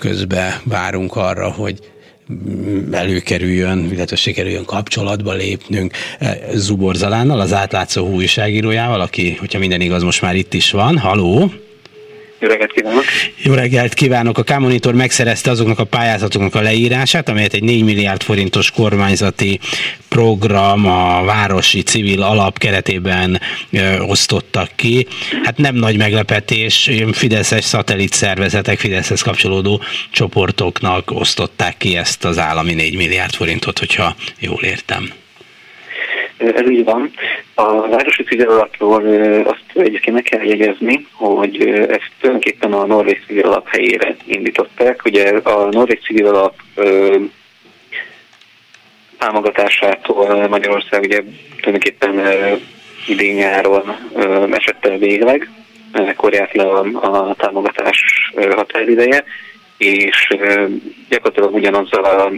közben várunk arra, hogy előkerüljön, illetve sikerüljön kapcsolatba lépnünk Zubor Zalánnal, az átlátszó újságírójával, aki, hogyha minden igaz, most már itt is van. Haló! Jó reggelt kívánok! Jó reggelt kívánok! A K-Monitor megszerezte azoknak a pályázatoknak a leírását, amelyet egy 4 milliárd forintos kormányzati program a városi civil alap keretében osztottak ki. Hát nem nagy meglepetés, Fideszes szatellit szervezetek, Fideszhez kapcsolódó csoportoknak osztották ki ezt az állami 4 milliárd forintot, hogyha jól értem. Ez így van. A Városi Civil Alapról azt egyébként meg kell jegyezni, hogy ezt tulajdonképpen a Norvég Civil Alap helyére indították. Ugye a Norvég Civil Alap támogatásától Magyarország ugye tulajdonképpen idén nyáron esett el végleg, ekkor le a, a támogatás határideje, és gyakorlatilag ugyanazzal a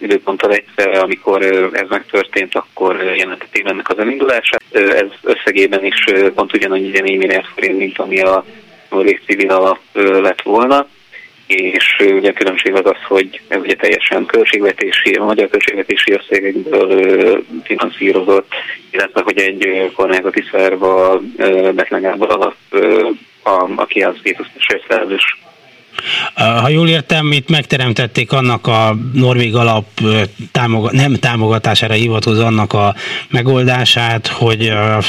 időponttal egyszer, amikor ez megtörtént, akkor jelentették ennek az elindulását. Ez összegében is pont ugyanannyi 4 milliárd forint, mint ami a Norvég civil alap lett volna és ugye a különbség az az, hogy ez ugye teljesen költségvetési, a magyar költségvetési összegekből finanszírozott, illetve hogy egy kormányzati szerv a Betlen Gábor alap, a, aki az 2020 felelős ha jól értem, itt megteremtették annak a Norvég alap támogat, nem támogatására hivatkozó annak a megoldását, hogy a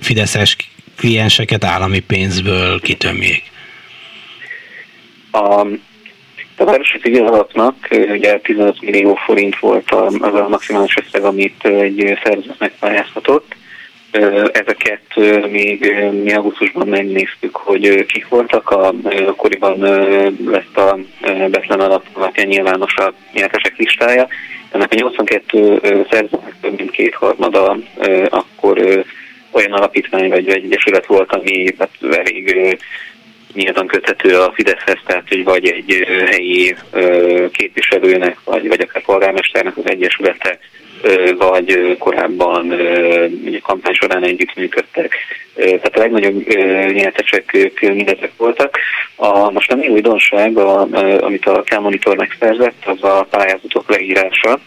fideszes klienseket állami pénzből kitömjék. A, a Városi Civil Alapnak ugye 15 millió forint volt az a maximális összeg, amit egy szervezet megpályázhatott Ezeket még mi augusztusban megnéztük, hogy kik voltak. A, akkoriban lett a Betlen alap alapján nyilvános a nyertesek listája. Ennek a 82 szerzőnek több mint kétharmada akkor olyan alapítvány vagy egyesület volt, ami hát elég nyíltan köthető a Fideszhez, tehát hogy vagy egy helyi képviselőnek, vagy, vagy akár polgármesternek az egyesülete vagy korábban kampány során együttműködtek. Tehát a legnagyobb nyertesek ők mindezek voltak. A, most a mi újdonság, a, amit a K-Monitor megszerzett, az a pályázatok leírása.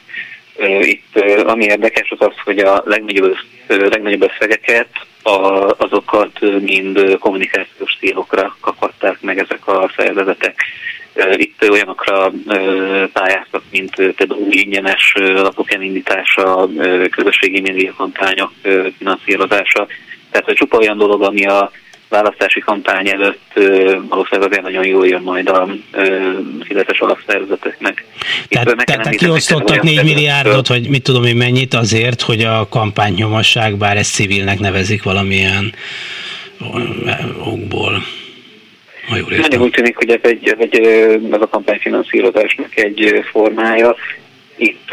Itt ami érdekes az az, hogy a legnagyobb, legnagyobb összegeket a, azokat mind kommunikációs célokra kaphatták meg ezek a szervezetek. Itt olyanokra pályáztak, mint például ingyenes lapok elindítása, közösségi médiakampányok finanszírozása. Tehát csupa olyan dolog, ami a választási kampány előtt valószínűleg azért nagyon jól jön majd a fizetes alapszervezeteknek. Tehát, tehát kiosztottak 4 milliárdot, vagy mit tudom én mennyit azért, hogy a kampány nyomassák, bár ezt civilnek nevezik valamilyen okból. Ha jól Nagyon úgy tűnik, hogy ez, egy, ez, egy, ez a kampányfinanszírozásnak egy formája. Itt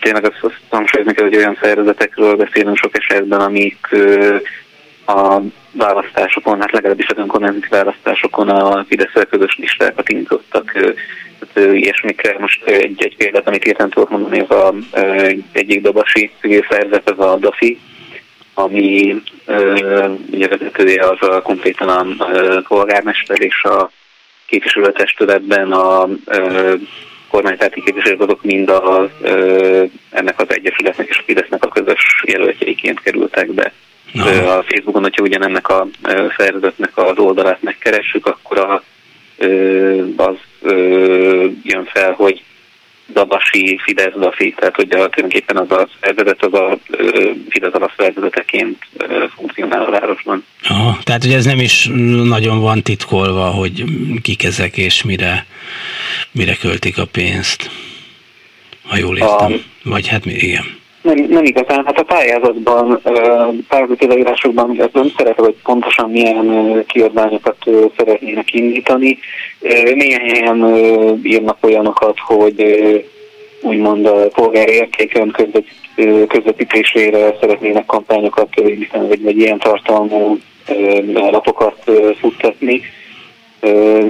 tényleg azt, azt hangsúlyozni kell, hogy olyan szervezetekről beszélünk sok esetben, amik a választásokon, hát legalábbis az önkormányzati választásokon a fidesz közös listákat indítottak. Tehát ilyesmikre most egy, egy példát, amit értem tudok mondani, az a, egyik dobasi civil szervezet, az a DAFI, ami ugye vezetője az a konkrétan a polgármester és a képviselőtestületben a kormányzati képviselők azok mind a, ennek az Egyesületnek és a Fidesznek a közös jelöltjeiként kerültek be. No. A Facebookon, hogyha ugyanennek a szervezetnek az oldalát megkeressük, akkor a, az jön fel, hogy Dabasi, Fidesz, Dafi, tehát hogy a, tulajdonképpen az a szervezet az a Fidesz alapszervezeteként funkcionál a városban. Aha, tehát hogy ez nem is nagyon van titkolva, hogy kik ezek és mire, mire költik a pénzt, ha jól értem. A, Vagy hát igen. Nem, nem igazán. Hát a pályázatban, pályázati leírásokban ugye nem szeretem, hogy pontosan milyen kiadványokat szeretnének indítani. Néhány helyen írnak olyanokat, hogy úgymond a polgári értékön közvetítésére szeretnének kampányokat indítani, vagy, vagy ilyen tartalmú lapokat futtatni.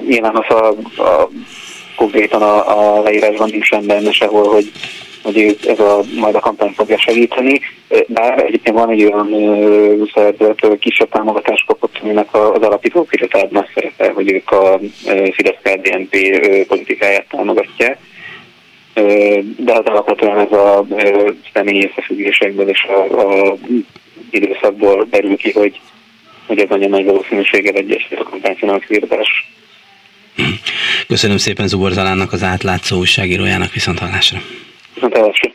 Nyilván az a, a konkrétan a, a leírásban nincsen benne sehol, hogy hogy ez a, majd a kampány fogja segíteni, bár egyébként van egy olyan szervezet, kisebb támogatást kapott, aminek az alapító fizetárban szerepel, hogy ők a fidesz KDNP politikáját támogatják de az alapvetően ez a személyi összefüggésekből és a, a időszakból derül ki, hogy, hogy ez nagyon nagy valószínűséggel egyes a kampányfinanszírozás. Köszönöm szépen Zubor Zalánnak, az átlátszó újságírójának viszont hallásra. Viszont hallásra.